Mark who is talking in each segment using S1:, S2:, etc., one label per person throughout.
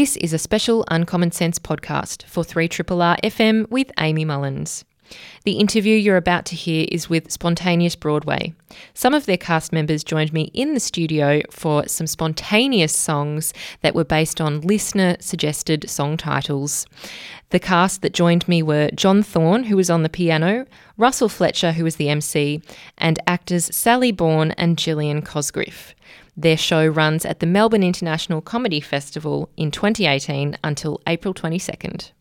S1: This is a special Uncommon Sense podcast for 3RRR FM with Amy Mullins. The interview you're about to hear is with Spontaneous Broadway. Some of their cast members joined me in the studio for some spontaneous songs that were based on listener suggested song titles. The cast that joined me were John Thorne, who was on the piano, Russell Fletcher, who was the MC, and actors Sally Bourne and Gillian Cosgriff. Their show runs at the Melbourne International Comedy Festival in 2018 until April 22nd.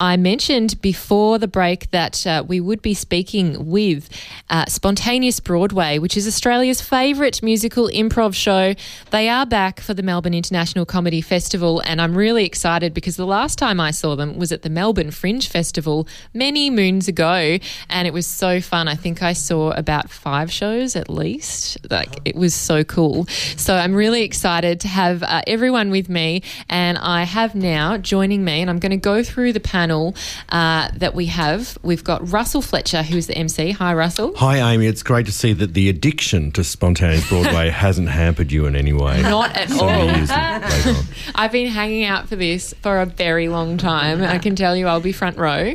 S1: I mentioned before the break that uh, we would be speaking with uh, Spontaneous Broadway, which is Australia's favourite musical improv show. They are back for the Melbourne International Comedy Festival, and I'm really excited because the last time I saw them was at the Melbourne Fringe Festival many moons ago, and it was so fun. I think I saw about five shows at least. Like, it was so cool. So I'm really excited to have uh, everyone with me, and I have now joining me, and I'm going to go through the panel panel uh, that we have. We've got Russell Fletcher, who's the MC. Hi, Russell.
S2: Hi, Amy. It's great to see that the addiction to spontaneous Broadway hasn't hampered you in any way.
S1: Not at all. I've been hanging out for this for a very long time. I can tell you I'll be front row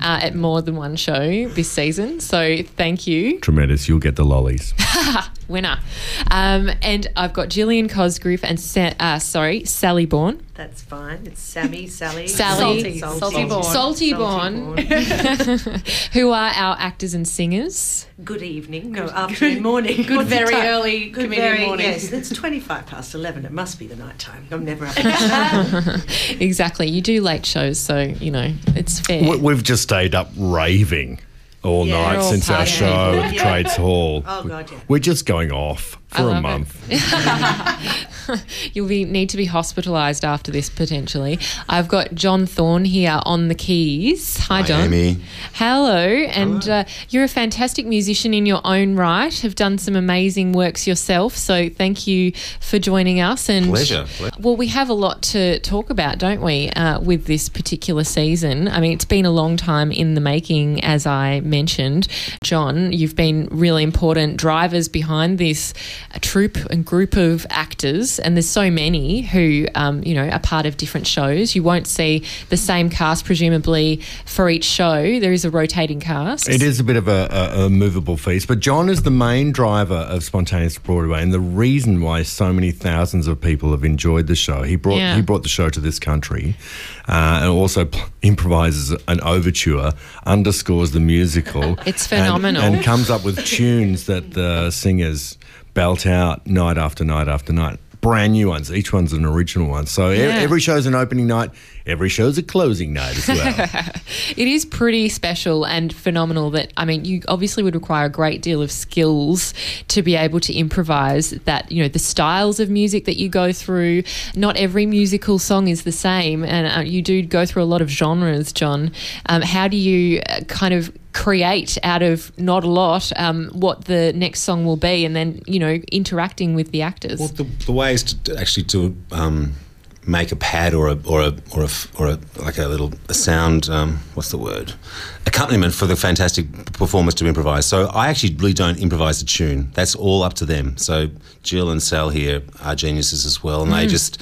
S1: uh, at more than one show this season. So thank you.
S2: Tremendous. You'll get the lollies.
S1: Winner. Um, and I've got Gillian Cosgrove and Sa- uh, sorry, Sally Bourne.
S3: That's fine. It's Sammy, Sally,
S1: Sally,
S3: Salty, Salty,
S1: Salty, Salty Born, who are our actors and singers.
S3: Good evening, no afternoon, morning.
S4: Good, good very
S3: time.
S4: early good comedian
S3: very,
S4: morning.
S3: Yes, it's twenty-five past eleven. It must be the night time. I'm never up.
S1: exactly. You do late shows, so you know it's fair.
S2: We've just stayed up raving all yeah, night since our show at Trades Hall.
S3: Oh god, yeah.
S2: We're just going off for a month.
S1: You'll be need to be hospitalised after this potentially. I've got John Thorne here on the keys. Hi, John.
S5: Amy.
S1: Hello, and uh, you're a fantastic musician in your own right. Have done some amazing works yourself. So thank you for joining us. And
S5: pleasure.
S1: Well, we have a lot to talk about, don't we, uh, with this particular season? I mean, it's been a long time in the making, as I mentioned. John, you've been really important drivers behind this a troupe and group of actors, and there's so many who, um, you know, are part of different shows. You won't see the same cast, presumably, for each show. There is a rotating cast.
S2: It is a bit of a, a, a movable feast, but John is the main driver of Spontaneous Broadway, and the reason why so many thousands of people have enjoyed the show. He brought yeah. he brought the show to this country, uh, and also improvises an overture, underscores the musical.
S1: it's phenomenal,
S2: and, and comes up with tunes that the singers belt out night after night after night. Brand new ones. Each one's an original one. So yeah. every show's an opening night. Every show's a closing night as well.
S1: it is pretty special and phenomenal that, I mean, you obviously would require a great deal of skills to be able to improvise that, you know, the styles of music that you go through. Not every musical song is the same. And uh, you do go through a lot of genres, John. Um, how do you uh, kind of create out of not a lot um, what the next song will be and then you know interacting with the actors.
S5: Well the, the way is to actually to um, make a pad or a or a or a, or a like a little a sound um, what's the word? Accompaniment for the fantastic performers to improvise. So I actually really don't improvise a tune. That's all up to them. So Jill and Sal here are geniuses as well and mm. they just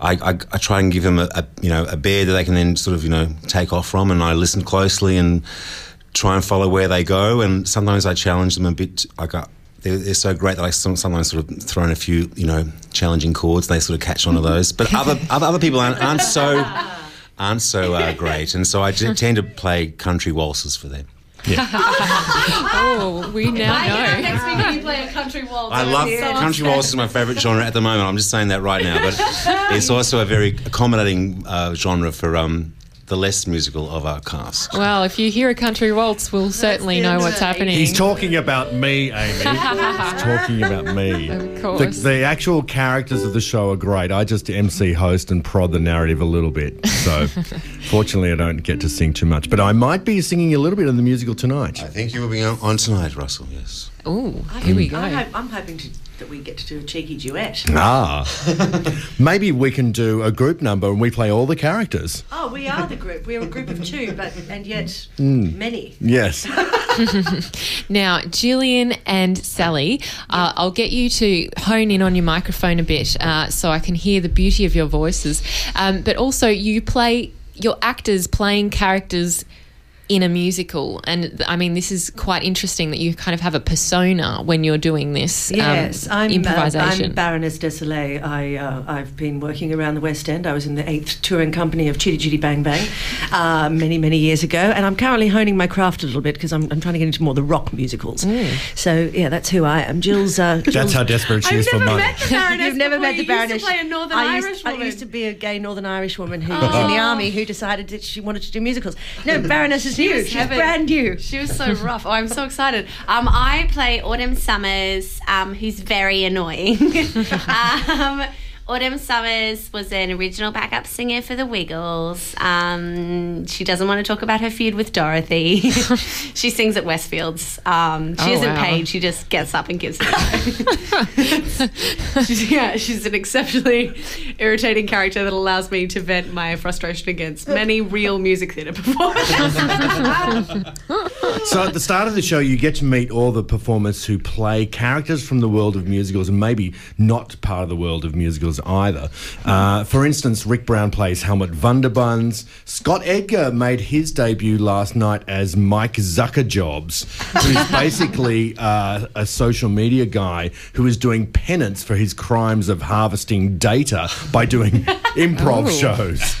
S5: I, I, I, try and give them a, a you know a bear that they can then sort of you know take off from and I listen closely and try and follow where they go. And sometimes I challenge them a bit. I got they're, they're, so great that I sometimes sort of throw in a few, you know, challenging chords. They sort of catch on to those. But other other, other people aren't, aren't so aren't so uh, great, and so I tend to play country waltzes for them.
S1: Yeah. oh, we now know.
S4: Next week you play a country waltz.
S5: I love so country waltz is my favourite genre at the moment. I'm just saying that right now, but it's also a very accommodating uh, genre for um, the less musical of our cast.
S1: Well, if you hear a country waltz, we'll certainly know what's happening.
S2: He's talking about me, Amy. He's talking about me.
S1: Of course.
S2: The, the, actual characters of the show are great. I just MC host and prod the narrative a little bit. So, fortunately, I don't get to sing too much. But I might be singing a little bit in the musical tonight.
S5: I think you will be on tonight, Russell, yes.
S1: Oh, here we go.
S3: I am hoping to that we get to do a cheeky duet.
S2: Ah. Maybe we can do a group number and we play all the characters.
S3: Oh, we are the group. We're a group of two, but and yet mm. many.
S2: Yes.
S1: now, Gillian and Sally, uh, I'll get you to hone in on your microphone a bit uh, so I can hear the beauty of your voices. Um, but also, you play your actors playing characters in a musical. And I mean, this is quite interesting that you kind of have a persona when you're doing this.
S3: Um, yes,
S1: um, I'm, improvisation.
S3: Uh, I'm Baroness Desolé. I, uh, I've been working around the West End. I was in the eighth touring company of Chitty Chitty Bang Bang uh, many, many years ago. And I'm currently honing my craft a little bit because I'm, I'm trying to get into more the rock musicals. Mm. So, yeah, that's who I am. Jill's. Uh,
S2: Jill's that's how desperate she
S4: I've
S2: is for money.
S3: You've never met the Baroness.
S4: Used to play a Northern I
S3: used,
S4: Irish woman.
S3: I used to be a gay Northern Irish woman who oh. was in the army who decided that she wanted to do musicals. No, Baroness is new. She's brand brand new.
S4: She was so rough. Oh, I'm so excited. Um, I play Autumn Summers, um, who's very annoying. um, Autumn Summers was an original backup singer for the Wiggles. Um, she doesn't want to talk about her feud with Dorothy. she sings at Westfields. Um, she oh, isn't wow. paid. She just gets up and gives it. she's, yeah, she's an exceptionally irritating character that allows me to vent my frustration against many real music theatre performers.
S2: so at the start of the show, you get to meet all the performers who play characters from the world of musicals and maybe not part of the world of musicals either. Uh, for instance, Rick Brown plays Helmut Wunderbuns. Scott Edgar made his debut last night as Mike Zuckerjobs, who's basically uh, a social media guy who is doing penance for his crimes of harvesting data by doing improv oh. shows.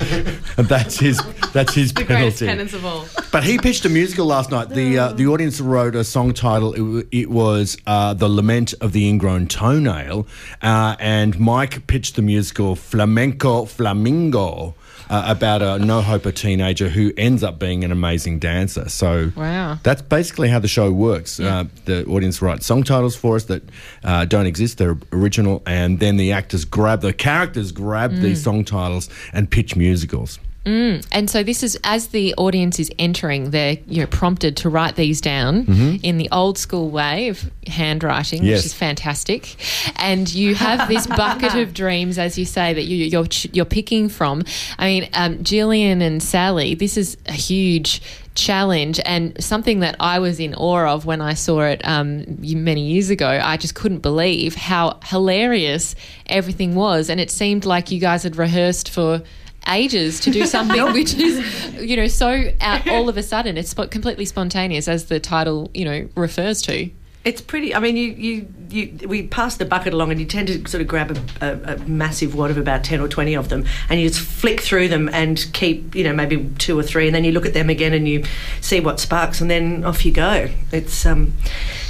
S2: and that's his that's his
S4: the
S2: penalty.
S4: penance of all.
S2: But he pitched a musical last night. The uh, the audience wrote a song title. It, it was uh, "The Lament of the Ingrown Toenail," uh, and Mike pitched the musical Flamenco Flamingo. Uh, about a no hoper teenager who ends up being an amazing dancer. So
S1: wow.
S2: that's basically how the show works. Yeah. Uh, the audience writes song titles for us that uh, don't exist; they're original, and then the actors grab the characters grab mm. these song titles and pitch musicals.
S1: Mm. And so this is as the audience is entering, they're you know prompted to write these down mm-hmm. in the old school way of handwriting, yes. which is fantastic. And you have this bucket of dreams, as you say, that you, are you're, you're picking from. I mean, um, Gillian and Sally, this is a huge challenge and something that I was in awe of when I saw it um, many years ago. I just couldn't believe how hilarious everything was, and it seemed like you guys had rehearsed for ages to do something which is, you know, so out all of a sudden. It's completely spontaneous, as the title, you know, refers to.
S3: It's pretty. I mean, you, you, you we pass the bucket along, and you tend to sort of grab a, a, a, massive wad of about ten or twenty of them, and you just flick through them and keep, you know, maybe two or three, and then you look at them again and you see what sparks, and then off you go. It's um,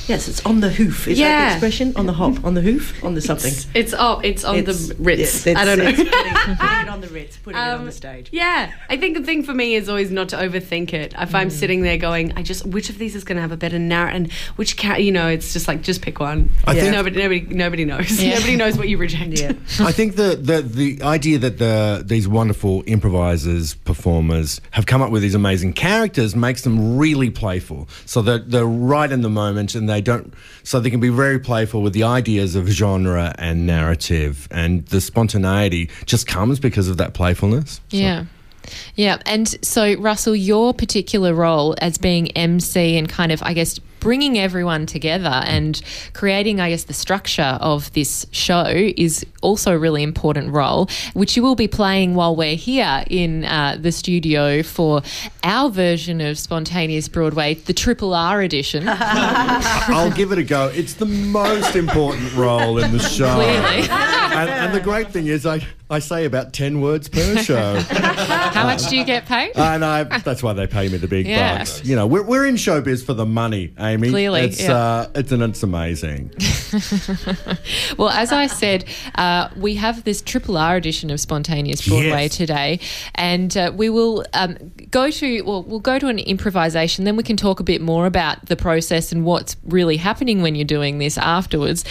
S3: Yes, it's on the hoof. Is yeah. that the expression? On the hop, on the hoof, on the something.
S4: It's, it's oh, it's on it's, the Ritz. I don't know.
S3: It's putting, putting, it on the Ritz, putting um, it on the um, stage.
S4: Yeah, I think the thing for me is always not to overthink it. If I'm mm. sitting there going, I just which of these is going to have a better narrative, and which cat, you know, it's just like just pick one. I yeah. think nobody, nobody, nobody knows. Yeah. nobody knows what you reject.
S2: Yeah. I think the, the the idea that the these wonderful improvisers, performers have come up with these amazing characters makes them really playful. So that they're right in the moment and they they don't so they can be very playful with the ideas of genre and narrative and the spontaneity just comes because of that playfulness
S1: yeah yeah and so russell your particular role as being mc and kind of i guess bringing everyone together and creating, I guess, the structure of this show is also a really important role, which you will be playing while we're here in uh, the studio for our version of Spontaneous Broadway, the Triple R edition.
S2: I'll give it a go. It's the most important role in the show.
S1: Clearly.
S2: And, and the great thing is, I, I say about 10 words per show.
S1: How much do you get paid?
S2: And I, that's why they pay me the big yeah. bucks. You know, we're, we're in showbiz for the money, Amy.
S1: Clearly.
S2: It's,
S1: yeah.
S2: uh, it's, and it's amazing.
S1: well, as I said, uh, we have this Triple R edition of Spontaneous Broadway yes. today, and uh, we will um, go to, well, we'll go to an improvisation, then we can talk a bit more about the process and what's really happening when you're doing this afterwards.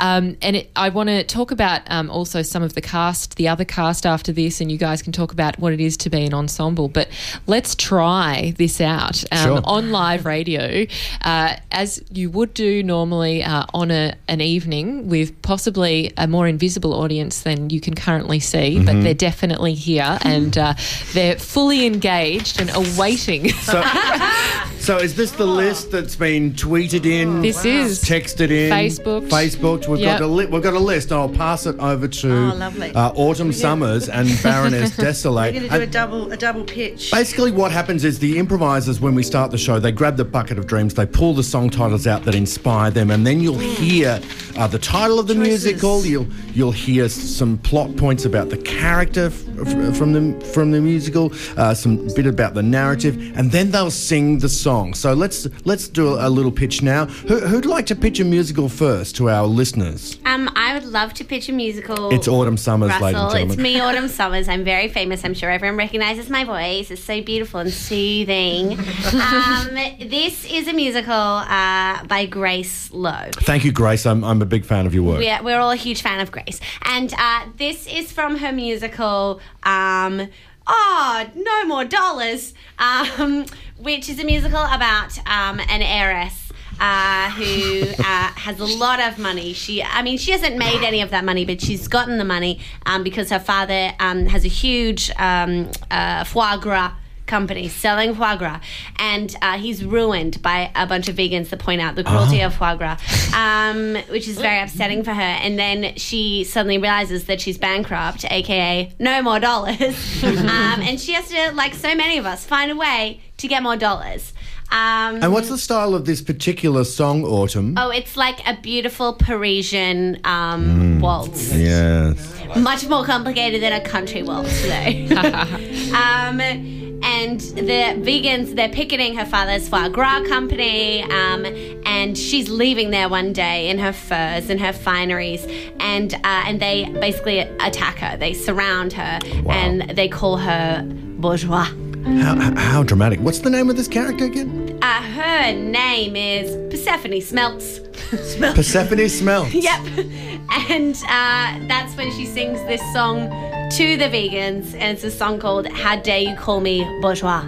S1: Um, and it, I want to talk about um, also some of the cast, the other cast after this, and you guys can talk about what it is to be an ensemble. But let's try this out um, sure. on live radio. Uh, as you would do normally uh, on a, an evening with possibly a more invisible audience than you can currently see, mm-hmm. but they're definitely here and uh, they're fully engaged and awaiting.
S2: So, so is this the list that's been tweeted in?
S1: This wow. is
S2: texted in
S1: Facebook.
S2: Facebook. We've yep. got a li- we've got a list. I'll pass it over to
S3: oh,
S2: uh, Autumn Summers and Baroness Desolate.
S3: We're going to do a double a double pitch.
S2: Basically, what happens is the improvisers when we start the show, they grab the bucket of dreams, they pull the song titles out that inspire them, and then you'll mm. hear uh, the title of the Choices. musical. You'll you'll hear some plot points about the character from the from the musical, uh, some bit about the narrative, and then they'll sing the song. So let's let's do a, little pitch now. Who, who'd like to pitch a musical first to our listeners?
S4: Um, I would love to pitch a musical.
S2: It's Autumn Summers,
S4: Russell,
S2: ladies and gentlemen.
S4: It's me, Autumn Summers. I'm very famous. I'm sure everyone recognizes my voice. It's so beautiful and soothing. um, this is a musical uh, by Grace Lowe.
S2: Thank you, Grace. I'm, I'm a big fan of your work.
S4: We're, we're all a huge fan of Grace. And uh, this is from her musical. Um, oh, no more dollars, um, which is a musical about um, an heiress. Uh, who uh, has a lot of money. She, I mean, she hasn't made any of that money, but she's gotten the money um, because her father um, has a huge um, uh, foie gras company selling foie gras, and uh, he's ruined by a bunch of vegans that point out the cruelty oh. of foie gras, um, which is very upsetting for her. And then she suddenly realizes that she's bankrupt, aka no more dollars, um, and she has to, like so many of us, find a way to get more dollars.
S2: Um, and what's the style of this particular song, Autumn?
S4: Oh, it's like a beautiful Parisian um, mm, waltz.
S2: Yes.
S4: Much more complicated than a country waltz, though. um, and the vegans they're picketing her father's foie gras company um, and she's leaving there one day in her furs and her fineries. And uh, and they basically attack her. They surround her wow. and they call her bourgeois.
S2: How, how dramatic. What's the name of this character again?
S4: Uh, her name is persephone smelts.
S2: Persephone smelts.
S4: Yep. And uh, that's when she sings this song to the vegans, and it's a song called How Dare You Call Me Bourgeois.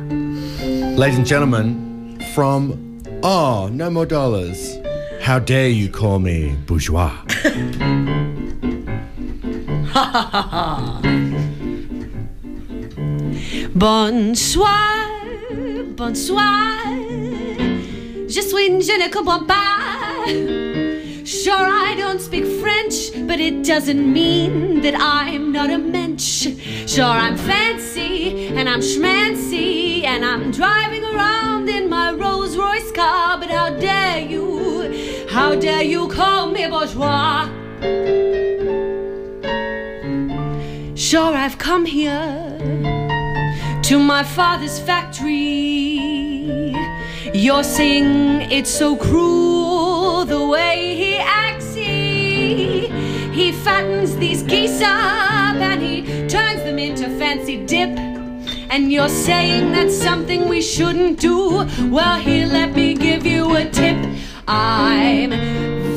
S2: Ladies and gentlemen, from Oh, No More Dollars, How Dare You Call Me Bourgeois.
S6: bonsoir, bonsoir, je suis, je ne comprends pas. Sure, I don't speak French, but it doesn't mean that I'm not a mensch. Sure, I'm fancy and I'm schmancy and I'm driving around in my Rolls Royce car, but how dare you, how dare you call me bourgeois? Sure, I've come here to my father's factory. You're saying it's so cruel the way he he fattens these geese up and he turns them into fancy dip. And you're saying that's something we shouldn't do. Well, here, let me give you a tip. I'm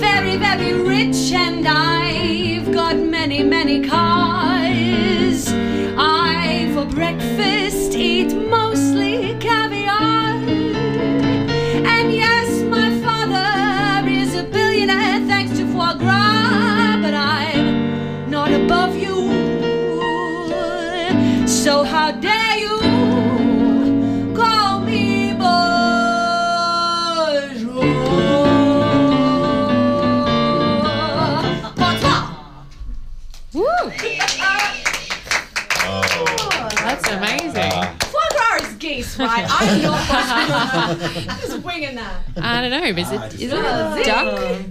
S6: very, very rich and I've got many, many cars. I, for breakfast, So how dare you call me bourgeois?
S1: Woo! Oh, that's amazing. Uh,
S3: geese, right? I'm not just winging that.
S1: I don't know. Is it, is it a duck?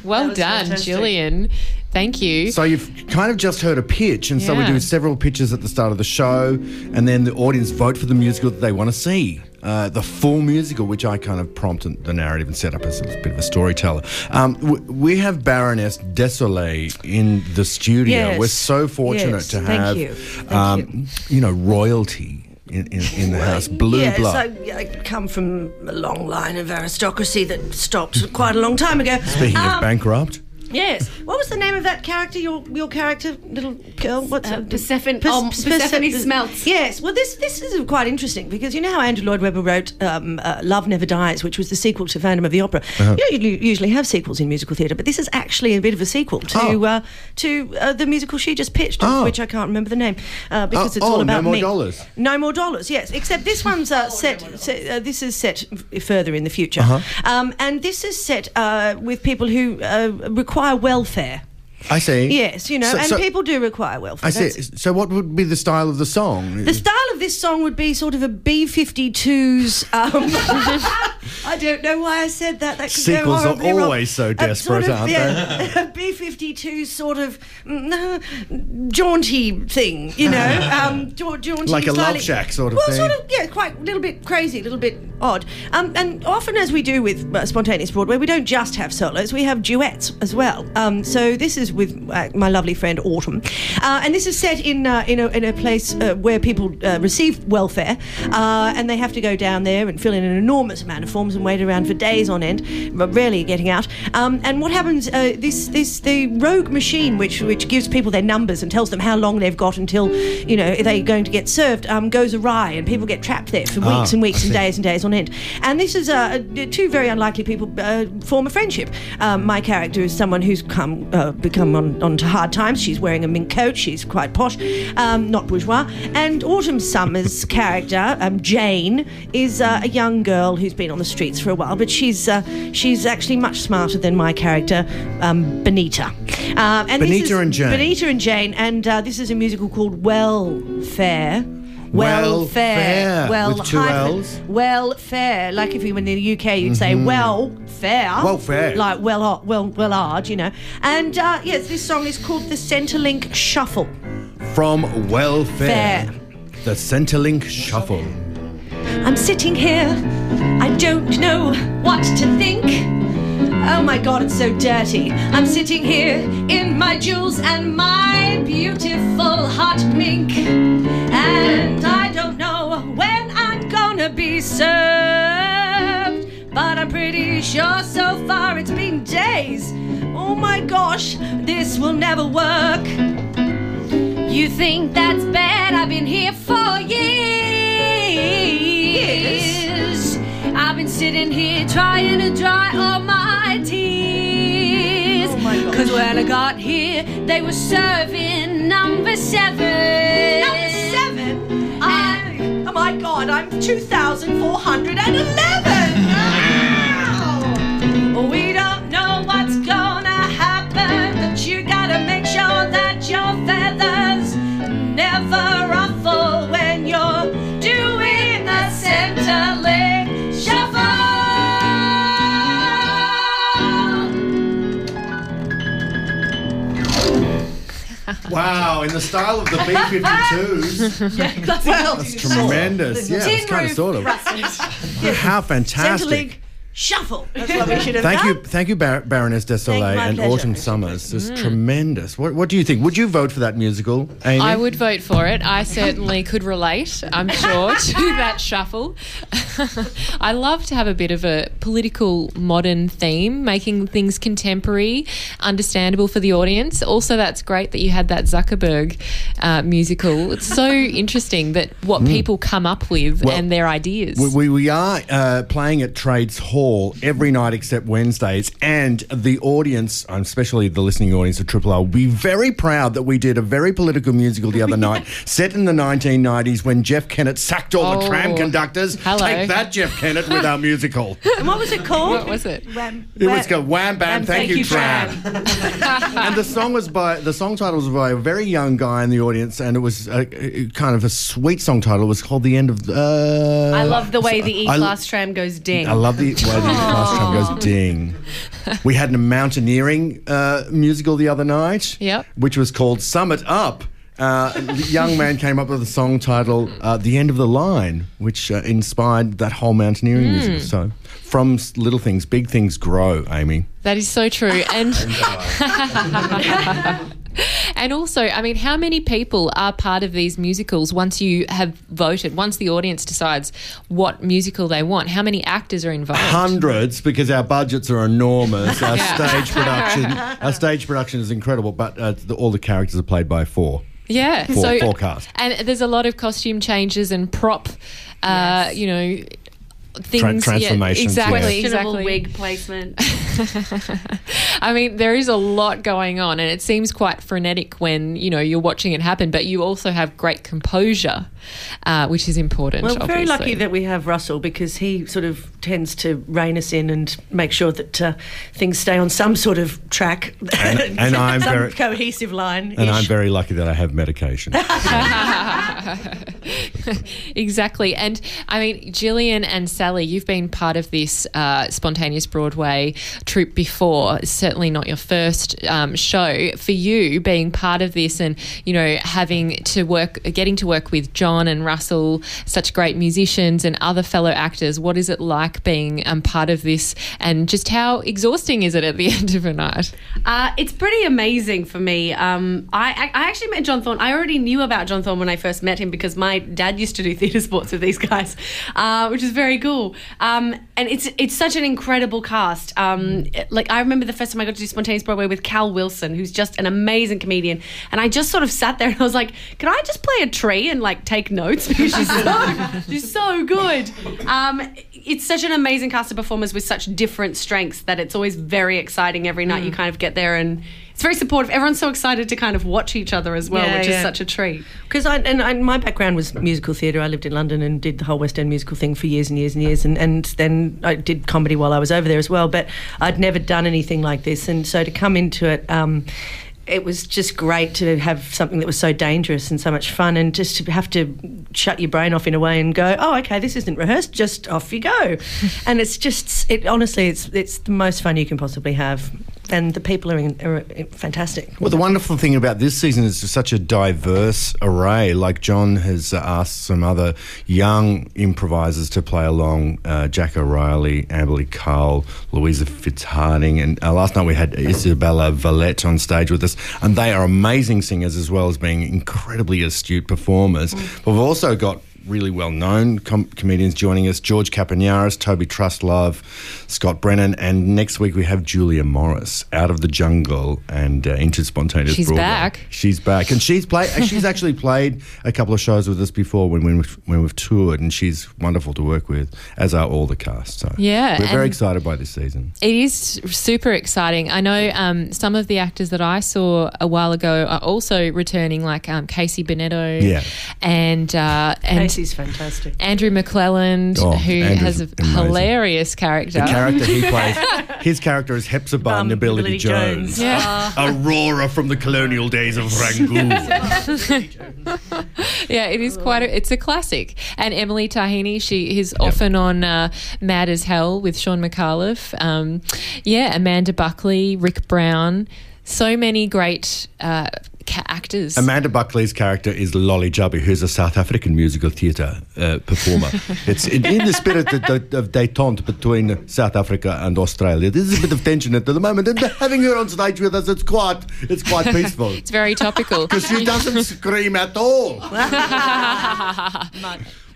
S1: well done, fantastic. Gillian. Thank you.
S2: So you've kind of just heard a pitch, and so we're doing several pitches at the start of the show, and then the audience vote for the musical that they want to see. Uh, the full musical, which I kind of prompted the narrative and set up as a bit of a storyteller. Um, we have Baroness Desolate in the studio.
S3: Yes.
S2: We're so fortunate
S3: yes.
S2: to have,
S3: you. Thank
S2: um,
S3: you.
S2: you know, royalty in, in, in, the house. Blue
S3: yes,
S2: blood.
S3: I, I, come from a long line of aristocracy that stopped quite a long time ago.
S2: Speaking um, of bankrupt.
S3: Yes. What was the name of that character? Your your character, little girl. What's
S6: Uh,
S3: it?
S6: Persephone-
S3: Pers-
S6: oh, Persephone Smelts.
S3: Yes. Well, this this is quite interesting because you know how Andrew Lloyd Webber wrote um, uh, "Love Never Dies," which was the sequel to Phantom of the Opera.
S2: Uh-huh.
S3: You, know, you usually have sequels in musical theatre, but this is actually a bit of a sequel to
S2: Oh.
S3: uh, to uh, the musical she just pitched,
S2: Oh.
S3: which I can't remember the name uh, because
S2: Oh,
S3: it's
S2: oh,
S3: all
S2: No
S3: about
S2: More
S3: me.
S2: Dollars.
S3: No more dollars. Yes, except this one's uh, set. set uh, this is set f- further in the future,
S2: Uh-huh.
S3: um, and this is set uh, with people who uh, require welfare.
S2: I see.
S3: Yes, you know,
S2: So-
S3: and
S2: so-
S3: people do require welfare.
S2: I see. So, what would be the style of the song?
S3: The style of this song would be sort of a B 52's. Um, I don't know why I said that. That could go
S2: Sequels are
S3: horribly wrong.
S2: always so desperate,
S3: sort of,
S2: aren't
S3: A B 52's sort of mm, jaunty thing, you know? Um, ja- jaunty
S2: Like a Love. Shack sort of
S3: well,
S2: thing.
S3: sort of, yeah, quite a little bit crazy, a little bit odd. Um, and often, as we do with uh, Spontaneous Broadway, we don't just have solos, we have duets as well. Um, so this is with uh, my lovely friend Autumn. Uh, and this is set in, uh, in, a, in a place uh, where people uh, receive welfare uh, and they have to go down there and fill in an enormous amount of forms and wait around for days on end, but rarely getting out. Um, and what happens, uh, this, this, the rogue machine, which, which gives people their numbers and tells them how long they've got until, you know, they're going to get served, um, goes awry and people get trapped there for
S2: Ah,
S3: weeks and weeks and days and days on end. And this is uh, two very unlikely people uh, form a friendship. Um, my character is someone who's come uh, become on, onto hard times. She's wearing a mink coat. She's quite posh, um, not bourgeois. And Autumn Summers' character, um, Jane, is uh, a young girl who's been on the streets for a while, but she's uh, she's actually much smarter than my character, um, Benita. Um, and this
S2: Benita
S3: is-
S2: and Jane.
S3: Benita and Jane, and uh, this is a musical called Welfare.
S2: Welfare,
S3: Well,
S2: with two
S3: hyphen-
S2: Ls?
S3: Welfare. Like if you were in the UK, you'd say well fair.
S2: Mm-hmm. Welfare.
S3: Like well, well, well, hard, you know. And uh, yes, this song is called the Centrelink Shuffle.
S2: From Welfare.
S3: Fair.
S2: The Centrelink Shuffle.
S3: I'm sitting here, I don't know what to think. Oh my god, it's so dirty. I'm sitting here in my jewels and my beautiful hot mink. And I don't know when I'm gonna be served. But I'm pretty sure so far it's been days. Oh my gosh, this will never work.
S6: You think that's bad? I've been here for years. I've been sitting here trying to dry all my tears.
S3: Oh my.
S6: Cause when I got here, they were serving number seven.
S3: Number seven? I, oh my god, I'm 2,411!
S6: Well, we don't
S2: Wow, in the style of the B 52s.
S3: well,
S2: That's tremendous. Yeah, it's kind of sort of. How fantastic.
S3: Centrelink Shuffle. That's what we should have
S2: Thank
S3: done.
S2: you, thank you, Bar- Baroness de Soleil
S3: my
S2: and
S3: pleasure.
S2: Autumn Summers. It's tremendous. What, what do you think? Would you vote for that musical, Amy?
S1: I would vote for it. I certainly could relate, I'm sure, to that shuffle. I love to have a bit of a political modern theme, making things contemporary, understandable for the audience. Also, that's great that you had that Zuckerberg uh, musical. It's so interesting that what people come up with
S2: Mm. Well,
S1: and their ideas.
S2: We, we, we are uh, playing at Trades Hall every night except Wednesdays, and the audience, especially the listening audience of Triple R, will be very proud that we did a very political musical the other night, set in the 1990s when Jeff Kennett sacked all the tram
S1: Oh,
S2: conductors.
S1: hello.
S2: Take that, Jeff Kennett, with our musical.
S3: And what was it called?
S1: what was it?
S3: Wham,
S2: It was called Wham Bam, thank, you, tram. and the song was by the song title was by a very young guy in the audience, and it was a, a- kind of a sweet song title. It was called "The End of." Uh,
S6: I love the way the E class tram goes ding.
S2: I love the the class tram goes ding. We had a mountaineering uh, musical the other night,
S1: Yep.
S2: which was called Summit Up. Uh, the young man came up with a song title, uh, "The End of the Line," which uh, inspired that whole mountaineering
S1: Hmm.
S2: musical. So, from s- little things, big things grow. Amy.
S1: That is so true. And And also, I mean, how many people are part of these musicals once you have voted, once the audience decides what musical they want? How many actors are involved?
S2: Hundreds, because our budgets are enormous. Our stage production, our stage production is incredible, but uh, the, all the characters are played by four.
S1: Yeah,
S2: Four,
S1: so
S2: forecast.
S1: and there's a lot of costume changes and prop, uh, you know, things.
S2: Tran-
S1: yeah, exactly,
S2: yes.
S4: Questionable
S1: exactly.
S4: wig placement.
S1: I mean, there is a lot going on, and it seems quite frenetic when you know you're watching it happen. But you also have great composure, uh, which is important.
S3: Well, we're
S1: very
S3: lucky that we have Russell because he sort of tends to rein us in and make sure that uh, things stay on some sort of track,
S2: And- and I'm
S3: some
S2: very-
S3: cohesive line.
S2: And I'm very lucky that I have medication.
S1: exactly. And I mean, Gillian and Sally, you've been part of this uh, spontaneous Broadway troupe before. Certainly not your first um, show. For you, being part of this and you know having to work, getting to work with John and Russell, such great musicians and other fellow actors. What is it like being um, part of this? And just how exhausting is it at the end of a night?
S4: Uh, it's pretty amazing for me. Um, I, I actually met John Thorne. I already knew about John Thorne when I first met him because my dad used to do theatre sports with these guys, uh, which is very cool. Um, and it's it's such an incredible cast. Um, like I remember the first time I got to do spontaneous Broadway with Cal Wilson, who's just an amazing comedian, and I just sort of sat there and I was like, "Can I just play a tree and like take notes because she's so she's so good." Um, it's such an amazing cast of performers with such different strengths that it's always very exciting every night you kind of get there and it's very supportive. Everyone's so excited to kind of watch each other as well,
S3: Yeah,
S4: which
S3: yeah.
S4: is such a treat.
S3: Because I and, and my background was musical theatre. I lived in London and did the whole West End musical thing for years and years and years, and, and then I did comedy while I was over there as well. But I'd never done anything like this, and so to come into it. Um, it was just great to have something that was so dangerous and so much fun, and just to have to shut your brain off in a way and go, "Oh, okay, this isn't rehearsed. Just off you go." and it's just, it honestly, it's it's the most fun you can possibly have, and the people are, in, are fantastic.
S2: Well, the wonderful thing about this season is just such a diverse array. Like John has asked some other young improvisers to play along uh, Jack O'Reilly, Amberly Cole, Louisa Fitzhardinge, and uh, last night we had Isabella Valette on stage with us, and they are amazing singers as well as being incredibly astute performers. But we've also got really well known com- comedians joining us George Kapiniaris, Toby Truslove, Scott Brennan, and next week we have Julia Morris out of the jungle and uh, into spontaneous
S1: She's
S2: Broadway.
S1: back.
S2: She's back, and she's played. she's actually played a couple of shows with us before when when we've, when we've toured, and she's wonderful to work with, as are all the cast. So
S1: Yeah,
S2: we're very excited by this season.
S1: It is super exciting. I know um, some of the actors that I saw a while ago are also returning, like um, Casey Bennetto,
S2: Yeah.
S1: and uh, and
S3: Casey's fantastic.
S1: Andrew McClelland,
S2: Oh,
S1: who
S2: Andrew's
S1: has a
S2: amazing.
S1: hilarious character.
S2: The character he plays, his character is Hepzibah
S3: Um,
S2: Nobility
S3: Nobility
S2: Jones.
S3: Jones.
S1: Yeah.
S2: Aurora from the colonial days of Rangoon.
S1: yeah, it is quite. A, it's a classic. And Emily Taheny, she is often on uh, Mad as Hell with Shaun Micallef. Um, yeah, Amanda Buckley, Rick Brown, so many great uh, ca- actors.
S2: Amanda Buckley's character is Lolly Jubby, who's a South African musical theatre uh, performer. it's in, in the spirit of, of, of detente between South Africa and Australia. There's a bit of tension at the moment, and having her on stage with us, it's quite, it's quite peaceful.
S1: it's very topical.
S2: Because she doesn't scream at all.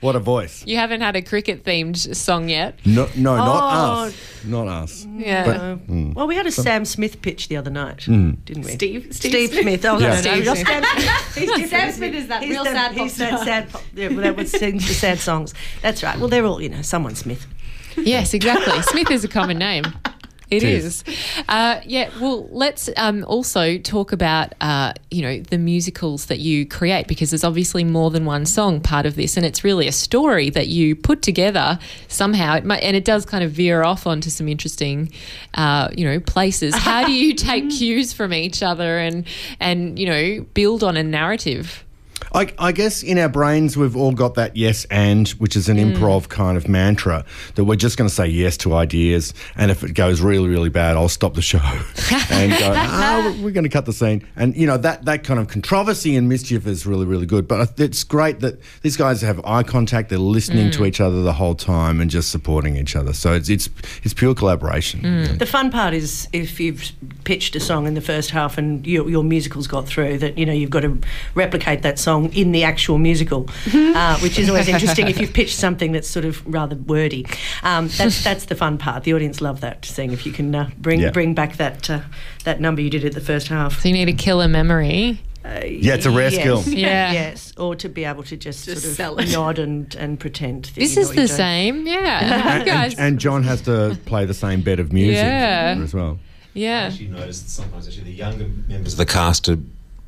S2: What a voice!
S1: You haven't had a cricket themed song yet.
S2: No, no, not
S3: Oh.
S2: us, not us.
S1: Yeah.
S2: But- Hmm.
S3: Well, we had a Sam Smith pitch the other night, didn't we?
S4: Steve, Steve,
S3: Steve Smith. Oh,
S2: Yeah.
S3: no, no,
S1: Steve
S3: no,
S1: Smith.
S3: Sam Smith. He's different,
S4: Sam
S3: isn't
S4: Smith is that
S3: He's
S4: real
S3: the-
S4: sad pop
S3: He's that
S4: star.
S3: sad pop. Yeah, well, that would sing the sad songs. That's right. Well, they're all, you know, someone Smith.
S1: Yes, exactly. Smith is a common name. It
S2: Cheers.
S1: is. Uh, yeah. Well, let's um, also talk about uh, you know the musicals that you create because there's obviously more than one song part of this, and it's really a story that you put together somehow. It might, and it does kind of veer off onto some interesting uh, you know places. How do you take cues from each other and and you know build on a narrative?
S2: I, I, guess in our brains we've all got that yes and, which is an mm. improv kind of mantra that we're just going to say yes to ideas, and if it goes really really bad, I'll stop the show and go, oh, we're going to cut the scene, and you know that that kind of controversy and mischief is really really good. But it's great that these guys have eye contact, they're listening mm. to each other the whole time and just supporting each other. So it's it's it's pure collaboration.
S3: Mm. The fun part is if you've pitched a song in the first half and your, your musical's got through, that you know you've got to replicate that song in the actual musical, uh, which is always interesting if you've pitched something that's sort of rather wordy. Um, that's that's the fun part. The audience love that, seeing if you can uh, bring yeah. bring back that uh, that number you did at the first half.
S1: So you need a killer memory.
S2: Uh, yeah, it's a rare
S3: yes.
S2: skill.
S1: Yeah.
S3: yes, or to be able to just, just sort of nod and, and pretend.
S1: this is the same, yeah.
S2: and, and, and, John has to play the same bed of music
S1: yeah.
S2: as well.
S1: Yeah. I
S5: actually noticed sometimes actually the younger members of the cast are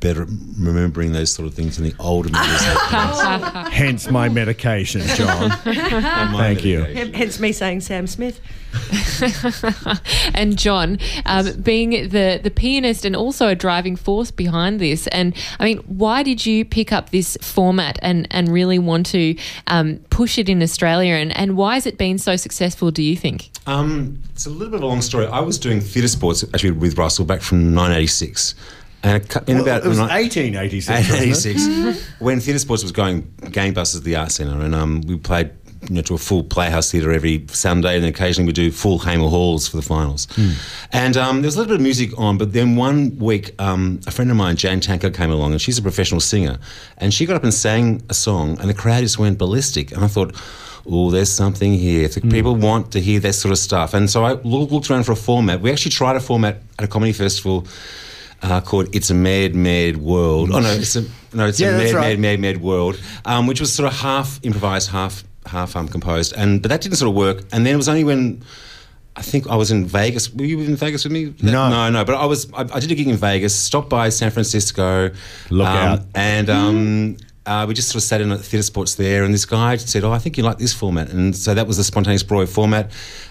S5: better remembering those sort of things in the older members.
S2: Hence my medication, John. Thank
S3: you. Hence me saying Sam Smith.
S1: and John, um, being the the pianist and also a driving force behind this, and I mean, why did you pick up this format and and really want to um, push it in Australia, and and why has it been so successful? Do you think?
S5: Um, it's a little bit of a long story. I was doing theatre sports actually with Russell back from 1986.
S2: And in well, about it was 1886.
S5: 1886 when theatre sports was going gangbusters at the art centre, and um, we played you know, to a full playhouse theatre every Sunday, and occasionally we do full Hamer halls for the finals. Mm. And um, there was a little bit of music on, but then one week, um, a friend of mine, Jane Tanker, came along, and she's a professional singer, and she got up and sang a song, and the crowd just went ballistic. And I thought, oh, there's something here. Mm. People want to hear that sort of stuff. And so I looked around for a format. We actually tried a format at a comedy festival uh, called "It's a Mad, Mad World." Oh no, it's a no, it's yeah, a mad, right. mad, mad, mad world, um, which was sort of half improvised, half half um, composed, and but that didn't sort of work. And then it was only when I think I was in Vegas. Were you in Vegas with me?
S2: No,
S5: no, no. But I was. I, I did a gig in Vegas. Stopped by San Francisco.
S2: Look um, out!
S5: And um, uh, we just sort of sat in at the theatre sports there, and this guy said, "Oh, I think you like this format," and so that was the spontaneous Broadway format.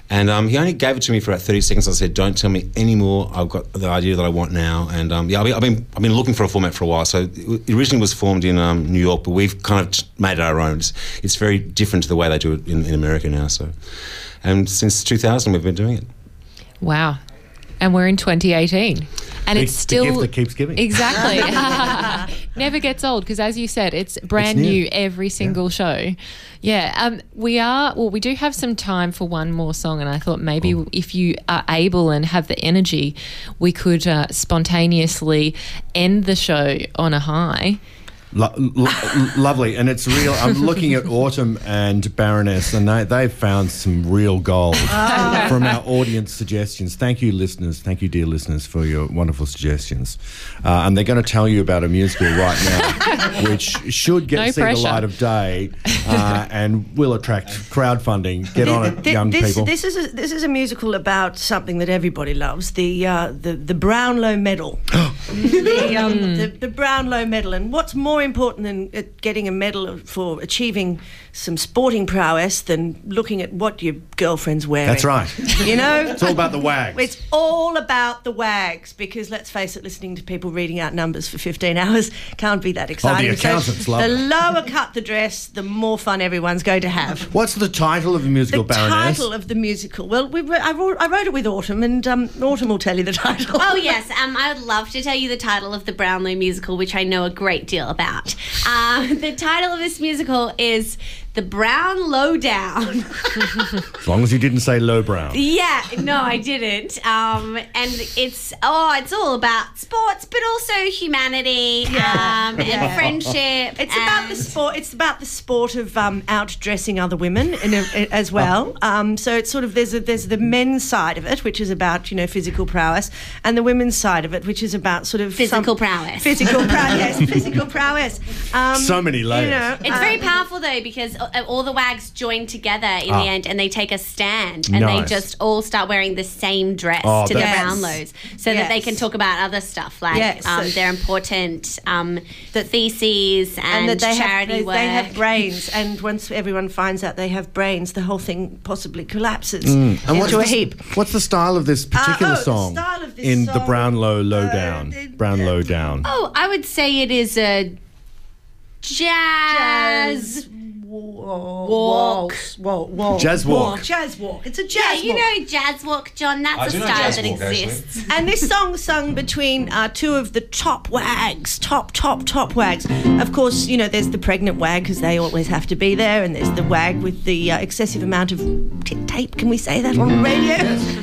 S5: And um, he only gave it to me for about thirty seconds. I said, "Don't tell me any more. I've got the idea that I want now." And um, yeah, I've been, I've been looking for a format for a while. So it originally was formed in um, New York, but we've kind of made it our own. It's, it's very different to the way they do it in, in America now. So, and since 2000, we've been doing it.
S1: Wow, and we're in 2018 and it's still
S2: the gift that keeps giving.
S1: Exactly, never gets old because, as you said, it's brand it's new. new. every single yeah. show. Yeah, um, we are. Well, we do have some time for one more song, and I thought maybe oh. if you are able and have the energy, we could uh, spontaneously end the show on a high.
S2: Lo- lo- lovely, and it's real. I'm looking at Autumn and Baroness, and they they've found some real gold from our audience suggestions. Thank you, listeners. Thank you, dear listeners, for your wonderful suggestions. Uh, and they're going to tell you about a musical right now, which should get
S1: no
S2: see
S1: pressure.
S2: the light of day uh, and will attract crowdfunding. Get on it, young
S3: this,
S2: people.
S3: This is a, this is a musical about something that everybody loves the uh, the the Brownlow Medal. the, um, the, the Brownlow Medal, and what's more more important than uh, getting a medal for achieving some sporting prowess than looking at what your girlfriend's wearing.
S2: That's right.
S3: You know?
S2: it's all about the wags.
S3: It's all about the wags because let's face it, listening to people reading out numbers for 15 hours can't be that exciting.
S2: Oh, the accountants
S3: so
S2: love
S3: The it. lower cut the dress, the more fun everyone's going to have.
S2: What's the title of the musical,
S3: the
S2: Baroness?
S3: title of the musical. Well, we, I, wrote, I, wrote, it with Autumn, and um, Autumn will tell you the title.
S4: Oh, yes. Um, I would love to tell you the title of the Brownlow musical, which I know a great deal about. Uh, the title of this musical is the brown lowdown.
S2: as long as you didn't say low brown.
S4: Yeah, no, I didn't. Um, and it's oh, it's all about sports, but also humanity yeah. um, yeah. and friendship.
S3: It's and about the sport. It's about the sport of um, outdressing other women a, as well. Um, so it's sort of there's a, there's the men's side of it, which is about you know physical prowess, and the women's side of it, which is about sort of
S4: physical prowess.
S3: Physical prowess. yes, physical prowess.
S2: Um, so many layers. You
S4: know, it's very powerful though because uh, all the wags join together in oh. the end and they take a stand and nice. they just all start wearing the same dress oh, to the Brownlows so yes. that they can talk about other stuff like yes. um, their important um, the theses and, and that they charity
S3: have,
S4: work.
S3: They have brains and once everyone finds out they have brains, the whole thing possibly collapses mm. into a
S2: the,
S3: heap.
S2: What's the style of this particular
S3: uh, oh,
S2: song
S3: this
S2: in
S3: song,
S2: the Brownlow Lowdown? Uh, Brownlow Down.
S4: Oh, I would say it is a jazz.
S3: Walks, walk, walk,
S2: Jazz walk.
S3: jazz walk. It's a jazz
S4: Yeah, you
S3: walk.
S4: know jazz walk, John. That's
S5: do
S4: a style that
S5: walk, actually.
S4: exists.
S3: And this song sung between uh, two of the top wags, top, top, top wags. Of course, you know, there's the pregnant wag because they always have to be there, and there's the wag with the uh, excessive amount of tit tape. Can we say that on the radio?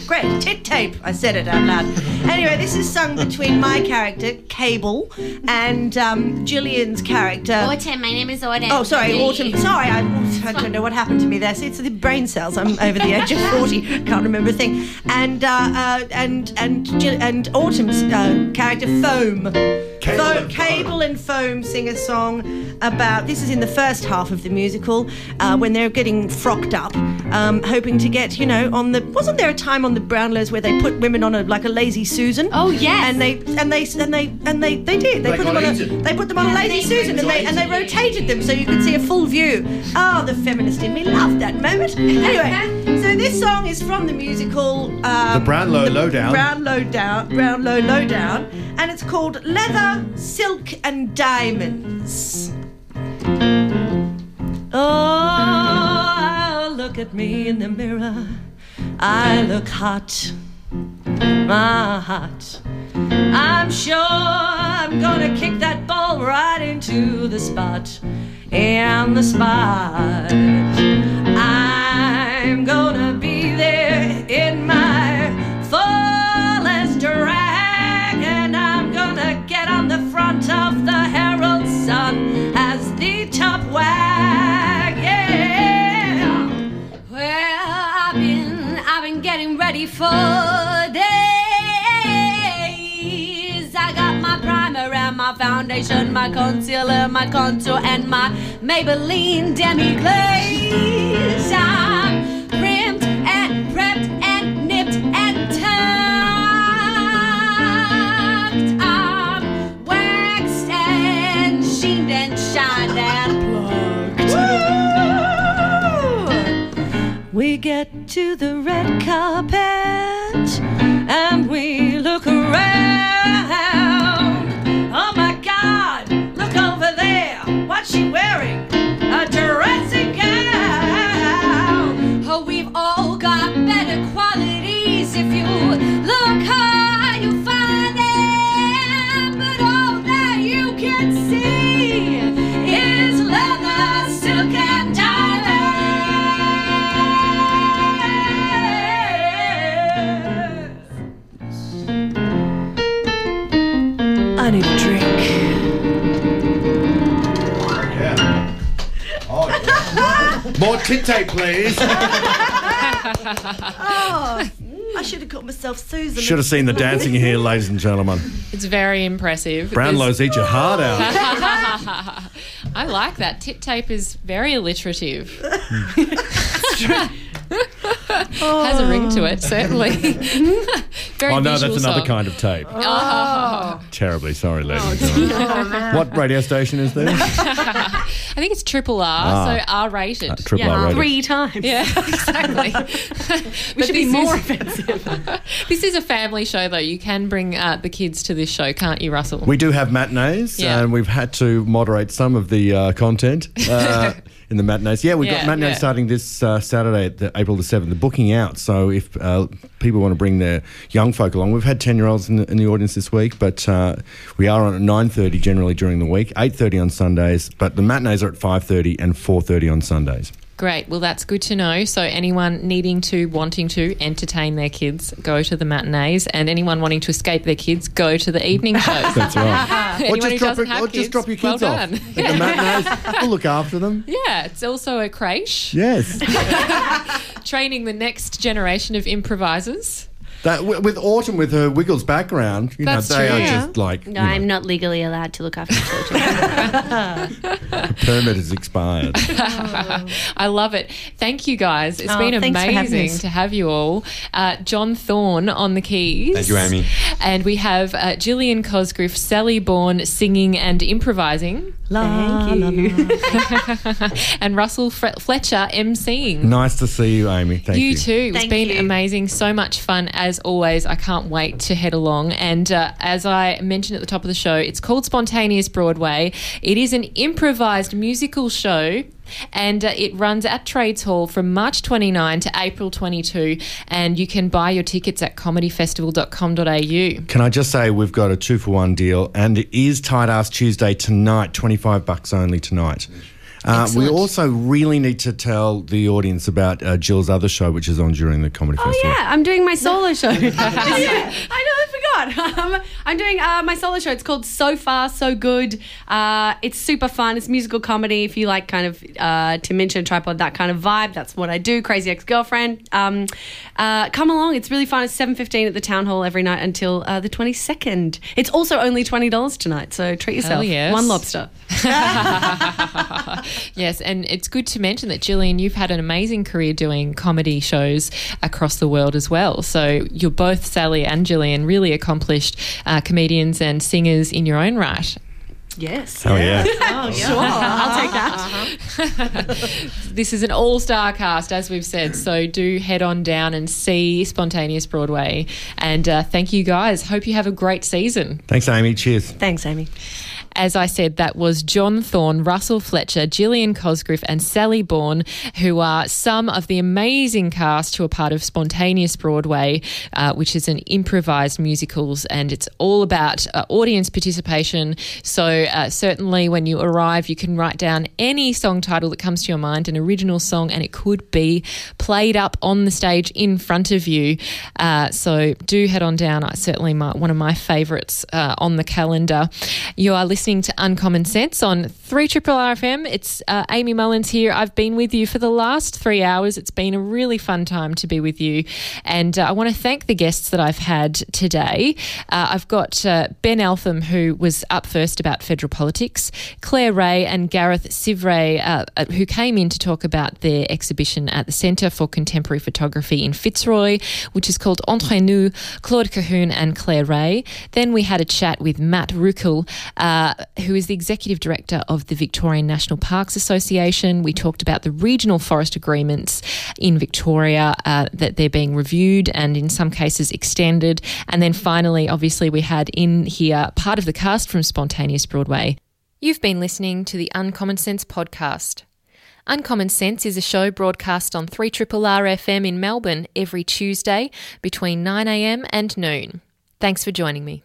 S3: Great, tit tape. I said it out loud. Anyway, this is sung between my character, Cable, and um, Gillian's character.
S4: Autumn. My name is Autumn.
S3: Oh, sorry, Autumn. Sorry, I, I don't know what happened to me there. See, it's the brain cells. I'm over the age of forty. Can't remember a thing. And uh, uh, and and and Autumn's uh, character Foam.
S2: Cable
S3: Fo-
S2: and
S3: Cable and Foam sing a song about. This is in the first half of the musical uh, when they're getting frocked up, um, hoping to get you know on the. Wasn't there a time on the Brownlows where they put women on a like a lazy Susan?
S4: Oh, yes.
S3: And they and they and they and they they did. They,
S2: They
S3: put them
S2: got
S3: on a they put them on a lazy Susan and they and they rotated them so you could see a full view. Oh, the feminist in me loved that moment. Anyway, so this song is from the musical um,
S2: The Brownlow Lowdown.
S3: Brownlow Down, Brownlow Lowdown, and it's called Leather, Silk and Diamonds. Oh, look at me in the mirror. I look hot. My heart. I'm sure I'm gonna kick that ball right into the spot. In the spot. I'm gonna be there in my fullest drag. And I'm gonna get on the front of the Herald Sun as the top wag. Yeah.
S6: Well, I've been, I've been getting ready for days. I got my primer and my foundation, my concealer, my contour, and my Maybelline demi glaze.
S3: To the red carpet and we look around. Oh my God, look over there. What's she wearing?
S2: More tit tape, please.
S3: Oh, oh mm. I should have called myself Susan.
S2: Should have seen the dancing here, ladies and gentlemen.
S1: It's very impressive.
S2: Brownlows eat your heart out.
S1: I like that. Tit tape is very alliterative. Hmm. Has a ring to it, certainly. very
S2: Oh no,
S1: visual
S2: that's another
S1: song.
S2: kind of tape. Oh. Terribly sorry, ladies and gentlemen. What radio station is this?
S1: I think it's triple R, so R rated.
S2: Ah. Triple R radio.
S3: Three times.
S1: Yeah, exactly. we
S3: should be more offensive.
S1: this is a family show, though. You can bring uh, the kids to this show, can't you, Russell?
S2: We do have matinees,
S1: Yeah.
S2: and we've had to moderate some of the uh, content uh, in the matinees. Yeah, we've
S1: Yeah,
S2: got matinees
S1: yeah.
S2: starting this uh, Saturday, the, April the 7th. The booking out, so if uh, people want to bring their young folk along, we've had 10-year-olds in the, in the audience this week, but uh, we are on at 9.30 generally during the week, 8.30 on Sundays, but the matinees are at 5.30 and 4.30 on Sundays.
S1: Great. Well, that's good to know. So, anyone needing to, wanting to entertain their kids, go to the matinees, and anyone wanting to escape their kids, go to the evening shows.
S2: That's right. or
S1: Anyone
S2: just drop,
S1: doesn't
S2: it, or
S1: kids,
S2: just drop your
S1: well
S2: kids off.
S1: done.
S2: At the matinees, we'll look after them.
S1: yeah, it's also a creche
S2: Yes.
S1: training the next generation of improvisers.
S2: That, with Autumn, with her Wiggles background, you
S1: That's
S2: know, they
S1: true.
S2: are
S1: Yeah.
S2: just like,
S4: No,
S2: you
S4: I'm not legally allowed to look after children.
S2: the permit has expired.
S1: I love it. Thank you guys. It's
S3: Oh,
S1: been
S3: thanks for having
S1: amazing
S3: us.
S1: to have you all. Uh, John Thorne on the keys.
S5: Thank you, Amy.
S1: And we have uh, Gillian Cosgriff, Sally Bourne singing and improvising.
S3: La, Thank you.
S1: La, and Russell Fletcher emceeing.
S2: Nice to see you, Amy. Thank you.
S1: You too. It's Thank been you. amazing. So much fun as always. I can't wait to head along. And uh, as I mentioned at the top of the show, it's called Spontaneous Broadway. It is an improvised musical show and uh, it runs at Trades Hall from March 29 to April 22. And you can buy your tickets at comedyfestival.com.au.
S2: Can I just say we've got a two for one deal, and it is Tight Ass Tuesday tonight, 25 bucks only tonight. Uh, we also really need to tell the audience about uh, Jill's other show, which is on during the comedy
S6: oh,
S2: festival.
S6: yeah, I'm doing my solo show. yeah, I nearly Um, I'm doing uh, my solo show. It's called So Far So Good. Uh, it's super fun. It's musical comedy. If you like kind of uh, Tim Minchin, Tripod, that kind of vibe, that's what I do. Crazy Ex Girlfriend. Um, uh, come along. It's really fun. It's 7:15 at the Town Hall every night until the 22nd. It's also only twenty dollars tonight, so treat yourself.
S1: Yes.
S6: One lobster.
S1: yes, and it's good to mention that Gillian, you've had an amazing career doing comedy shows across the world as well. So you're both Sally and Gillian, really accomplished uh, comedians and singers in your own right.
S3: Yes.
S2: Oh yeah.
S3: oh sure. I'll take that.
S1: Uh-huh. this is an all-star cast, as we've said. So do head on down and see Spontaneous Broadway. And uh, thank you guys. Hope you have a great season.
S2: Thanks, Amy. Cheers.
S3: Thanks, Amy.
S1: As I said, that was John Thorne, Russell Fletcher, Gillian Cosgriff, and Sally Bourne, who are some of the amazing cast who are part of Spontaneous Broadway, uh, which is an improvised musicals, and it's all about uh, audience participation. So uh, certainly, when you arrive, you can write down any song title that comes to your mind, an original song, and it could be played up on the stage in front of you. Uh, so do head on down. I certainly my, one of my favourites uh, on the calendar. You are listening listening to Uncommon Sense on 3 Triple RFM. It's uh, Amy Mullins here. I've been with you for the last three hours. It's been a really fun time to be with you. And uh, I want to thank the guests that I've had today. Uh, I've got uh, Ben Eltham, who was up first about federal politics, Claire Ray and Gareth Sivray, uh, uh, who came in to talk about their exhibition at the Centre for Contemporary Photography in Fitzroy, which is called Entre Nous, Claude Cahun and Claire Ray. Then we had a chat with Matt Ruchel, uh, who is the executive director of the Victorian National Parks Association. We talked about the regional forest agreements in Victoria uh, that they're being reviewed and in some cases extended. And then finally, obviously, we had in here part of the cast from Spontaneous Broadway. You've been listening to the Uncommon Sense podcast. Uncommon Sense is a show broadcast on 3 R FM in Melbourne every Tuesday between 9am and noon. Thanks for joining me.